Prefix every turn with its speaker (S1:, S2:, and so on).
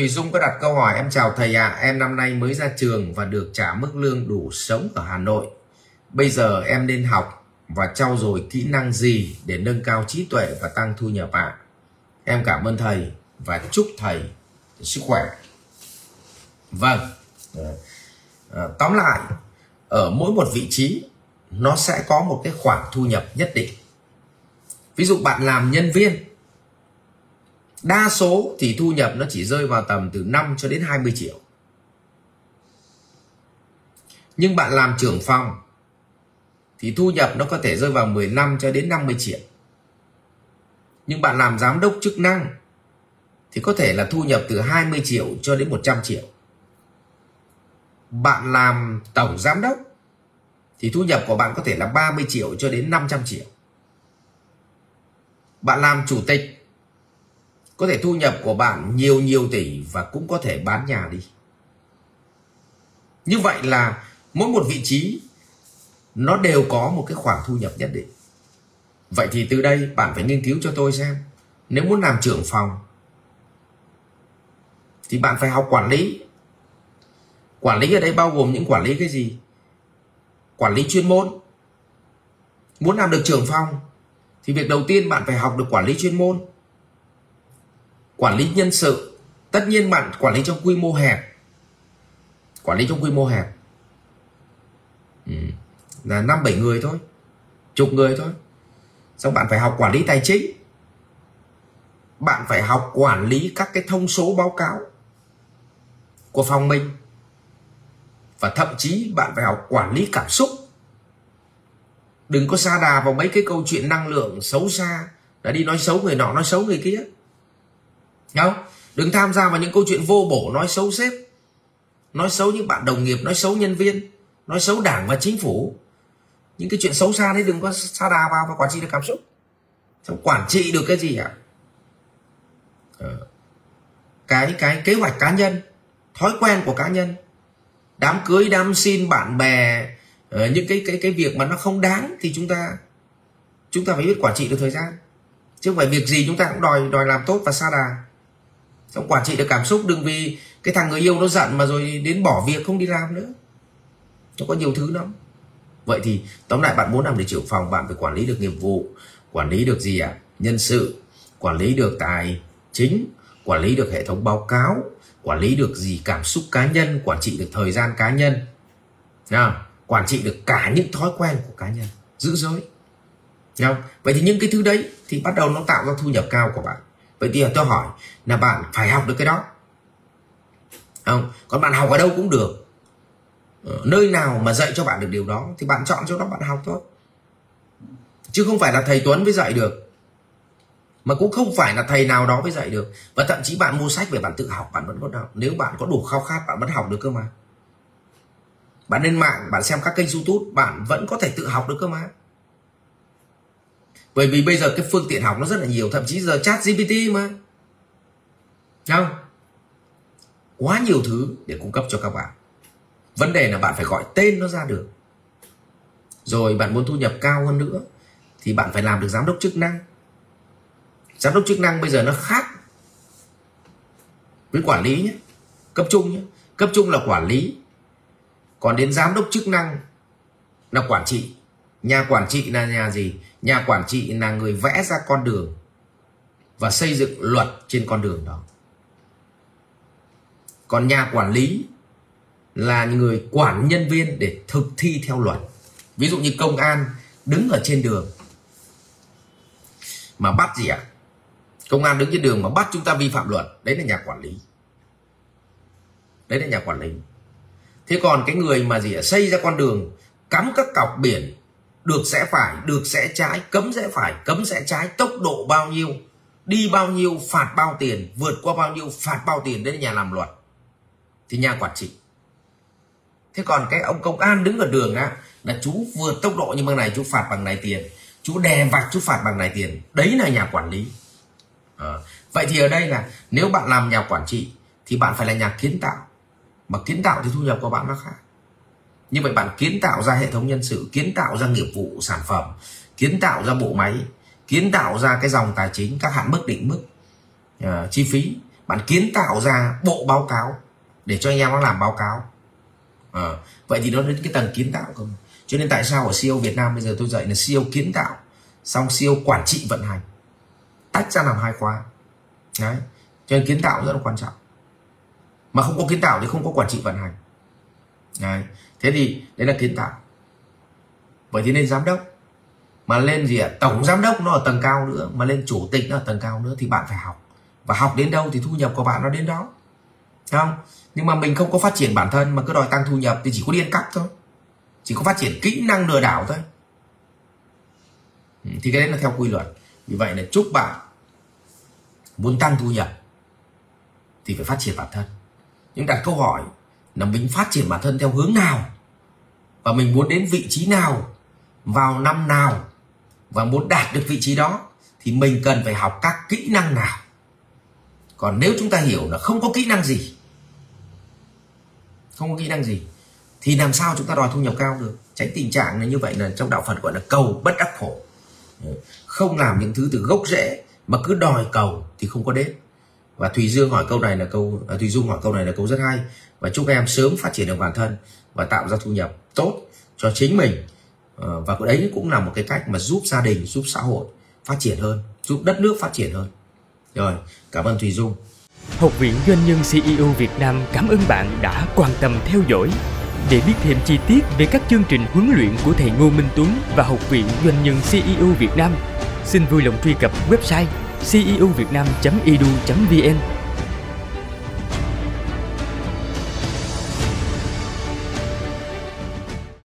S1: Thủy Dung có đặt câu hỏi em chào thầy ạ, à, em năm nay mới ra trường và được trả mức lương đủ sống ở Hà Nội. Bây giờ em nên học và trau dồi kỹ năng gì để nâng cao trí tuệ và tăng thu nhập ạ? À? Em cảm ơn thầy và chúc thầy sức khỏe. Vâng. À, tóm lại ở mỗi một vị trí nó sẽ có một cái khoản thu nhập nhất định. Ví dụ bạn làm nhân viên Đa số thì thu nhập nó chỉ rơi vào tầm từ 5 cho đến 20 triệu. Nhưng bạn làm trưởng phòng thì thu nhập nó có thể rơi vào 15 cho đến 50 triệu. Nhưng bạn làm giám đốc chức năng thì có thể là thu nhập từ 20 triệu cho đến 100 triệu. Bạn làm tổng giám đốc thì thu nhập của bạn có thể là 30 triệu cho đến 500 triệu. Bạn làm chủ tịch có thể thu nhập của bạn nhiều nhiều tỷ và cũng có thể bán nhà đi. Như vậy là mỗi một vị trí, nó đều có một cái khoản thu nhập nhất định. Vậy thì từ đây bạn phải nghiên cứu cho tôi xem, nếu muốn làm trưởng phòng, thì bạn phải học quản lý. Quản lý ở đây bao gồm những quản lý cái gì? Quản lý chuyên môn. Muốn làm được trưởng phòng, thì việc đầu tiên bạn phải học được quản lý chuyên môn quản lý nhân sự. Tất nhiên bạn quản lý trong quy mô hẹp. Quản lý trong quy mô hẹp. Ừ. là năm bảy người thôi. Chục người thôi. Xong bạn phải học quản lý tài chính. Bạn phải học quản lý các cái thông số báo cáo của phòng mình. Và thậm chí bạn phải học quản lý cảm xúc. Đừng có xa đà vào mấy cái câu chuyện năng lượng xấu xa. Đã đi nói xấu người nọ, nói xấu người kia không đừng tham gia vào những câu chuyện vô bổ, nói xấu sếp, nói xấu những bạn đồng nghiệp, nói xấu nhân viên, nói xấu đảng và chính phủ. Những cái chuyện xấu xa đấy đừng có xa đà vào và quản trị được cảm xúc. Xong quản trị được cái gì ạ? Ờ, cái cái kế hoạch cá nhân, thói quen của cá nhân. Đám cưới, đám xin bạn bè ờ, những cái cái cái việc mà nó không đáng thì chúng ta chúng ta phải biết quản trị được thời gian. Chứ không phải việc gì chúng ta cũng đòi đòi làm tốt và xa đà xong quản trị được cảm xúc đừng vì cái thằng người yêu nó giận mà rồi đến bỏ việc không đi làm nữa. Nó có nhiều thứ lắm. Vậy thì tóm lại bạn muốn làm để trưởng phòng bạn phải quản lý được nghiệp vụ quản lý được gì ạ? À? nhân sự quản lý được tài chính quản lý được hệ thống báo cáo quản lý được gì? Cảm xúc cá nhân quản trị được thời gian cá nhân. À, quản trị được cả những thói quen của cá nhân. Giữ giới. Không? vậy thì những cái thứ đấy thì bắt đầu nó tạo ra thu nhập cao của bạn vậy thì tôi hỏi là bạn phải học được cái đó. Không, còn bạn học ở đâu cũng được. Ờ, nơi nào mà dạy cho bạn được điều đó thì bạn chọn chỗ đó bạn học thôi. Chứ không phải là thầy Tuấn mới dạy được. Mà cũng không phải là thầy nào đó mới dạy được. Và thậm chí bạn mua sách về bạn tự học, bạn vẫn có học. Nếu bạn có đủ khao khát, bạn vẫn học được cơ mà. Bạn lên mạng, bạn xem các kênh youtube, bạn vẫn có thể tự học được cơ mà bởi vì bây giờ cái phương tiện học nó rất là nhiều, thậm chí giờ chat GPT mà. Không? Quá nhiều thứ để cung cấp cho các bạn. Vấn đề là bạn phải gọi tên nó ra được. Rồi bạn muốn thu nhập cao hơn nữa, thì bạn phải làm được giám đốc chức năng. Giám đốc chức năng bây giờ nó khác với quản lý nhé, cấp trung nhé. Cấp trung là quản lý, còn đến giám đốc chức năng là quản trị nhà quản trị là nhà gì? Nhà quản trị là người vẽ ra con đường và xây dựng luật trên con đường đó. Còn nhà quản lý là người quản nhân viên để thực thi theo luật. Ví dụ như công an đứng ở trên đường mà bắt gì ạ? À? công an đứng trên đường mà bắt chúng ta vi phạm luật, đấy là nhà quản lý. Đấy là nhà quản lý. Thế còn cái người mà gì ạ? À? xây ra con đường, cắm các cọc biển được sẽ phải được sẽ trái cấm sẽ phải cấm sẽ trái. Tốc độ bao nhiêu đi bao nhiêu phạt bao tiền vượt qua bao nhiêu phạt bao tiền đến nhà làm luật. Thì nhà quản trị. Thế còn cái ông công an đứng ở đường á là chú vượt tốc độ như bằng này chú phạt bằng này tiền. Chú đè vạch chú phạt bằng này tiền. Đấy là nhà quản lý. À, vậy thì ở đây là nếu bạn làm nhà quản trị thì bạn phải là nhà kiến tạo. Mà kiến tạo thì thu nhập của bạn nó khác như vậy bạn kiến tạo ra hệ thống nhân sự kiến tạo ra nghiệp vụ sản phẩm kiến tạo ra bộ máy kiến tạo ra cái dòng tài chính các hạn mức định mức uh, chi phí bạn kiến tạo ra bộ báo cáo để cho anh em nó làm báo cáo. À, vậy thì nó đến cái tầng kiến tạo không cho nên tại sao ở CEO Việt Nam bây giờ tôi dạy là CEO kiến tạo xong CEO quản trị vận hành. Tách ra làm hai khóa. Đấy cho nên kiến tạo rất là quan trọng. Mà không có kiến tạo thì không có quản trị vận hành. Đấy thế thì đấy là kiến tạo. Vậy thì nên giám đốc, mà lên gì ạ? Tổng giám đốc nó ở tầng cao nữa, mà lên chủ tịch nó ở tầng cao nữa thì bạn phải học. Và học đến đâu thì thu nhập của bạn nó đến đó. Thấy không? Nhưng mà mình không có phát triển bản thân, mà cứ đòi tăng thu nhập thì chỉ có điên cắp thôi. Chỉ có phát triển kỹ năng lừa đảo thôi. Ừ, thì cái đấy là theo quy luật. Vì vậy là chúc bạn muốn tăng thu nhập thì phải phát triển bản thân. Nhưng đặt câu hỏi là mình phát triển bản thân theo hướng nào? Và mình muốn đến vị trí nào? Vào năm nào? Và muốn đạt được vị trí đó, thì mình cần phải học các kỹ năng nào? Còn nếu chúng ta hiểu là không có kỹ năng gì, không có kỹ năng gì, thì làm sao chúng ta đòi thu nhập cao được? Tránh tình trạng là như vậy là trong đạo phật gọi là cầu bất đắc khổ. Không làm những thứ từ gốc rễ mà cứ đòi cầu thì không có đến và thùy dương hỏi câu này là câu à, thùy dung hỏi câu này là câu rất hay. Và chúc em sớm phát triển được bản thân và tạo ra thu nhập tốt cho chính mình. Và và đấy cũng là một cái cách mà giúp gia đình giúp xã hội phát triển hơn giúp đất nước phát triển hơn. Rồi cảm ơn thùy dung.
S2: Học viện Doanh nhân CEO Việt Nam cảm ơn bạn đã quan tâm theo dõi. Để biết thêm chi tiết về các chương trình huấn luyện của thầy Ngô Minh Tuấn và Học viện Doanh nhân CEO Việt Nam, xin vui lòng truy cập website ceuvietnam.edu.vn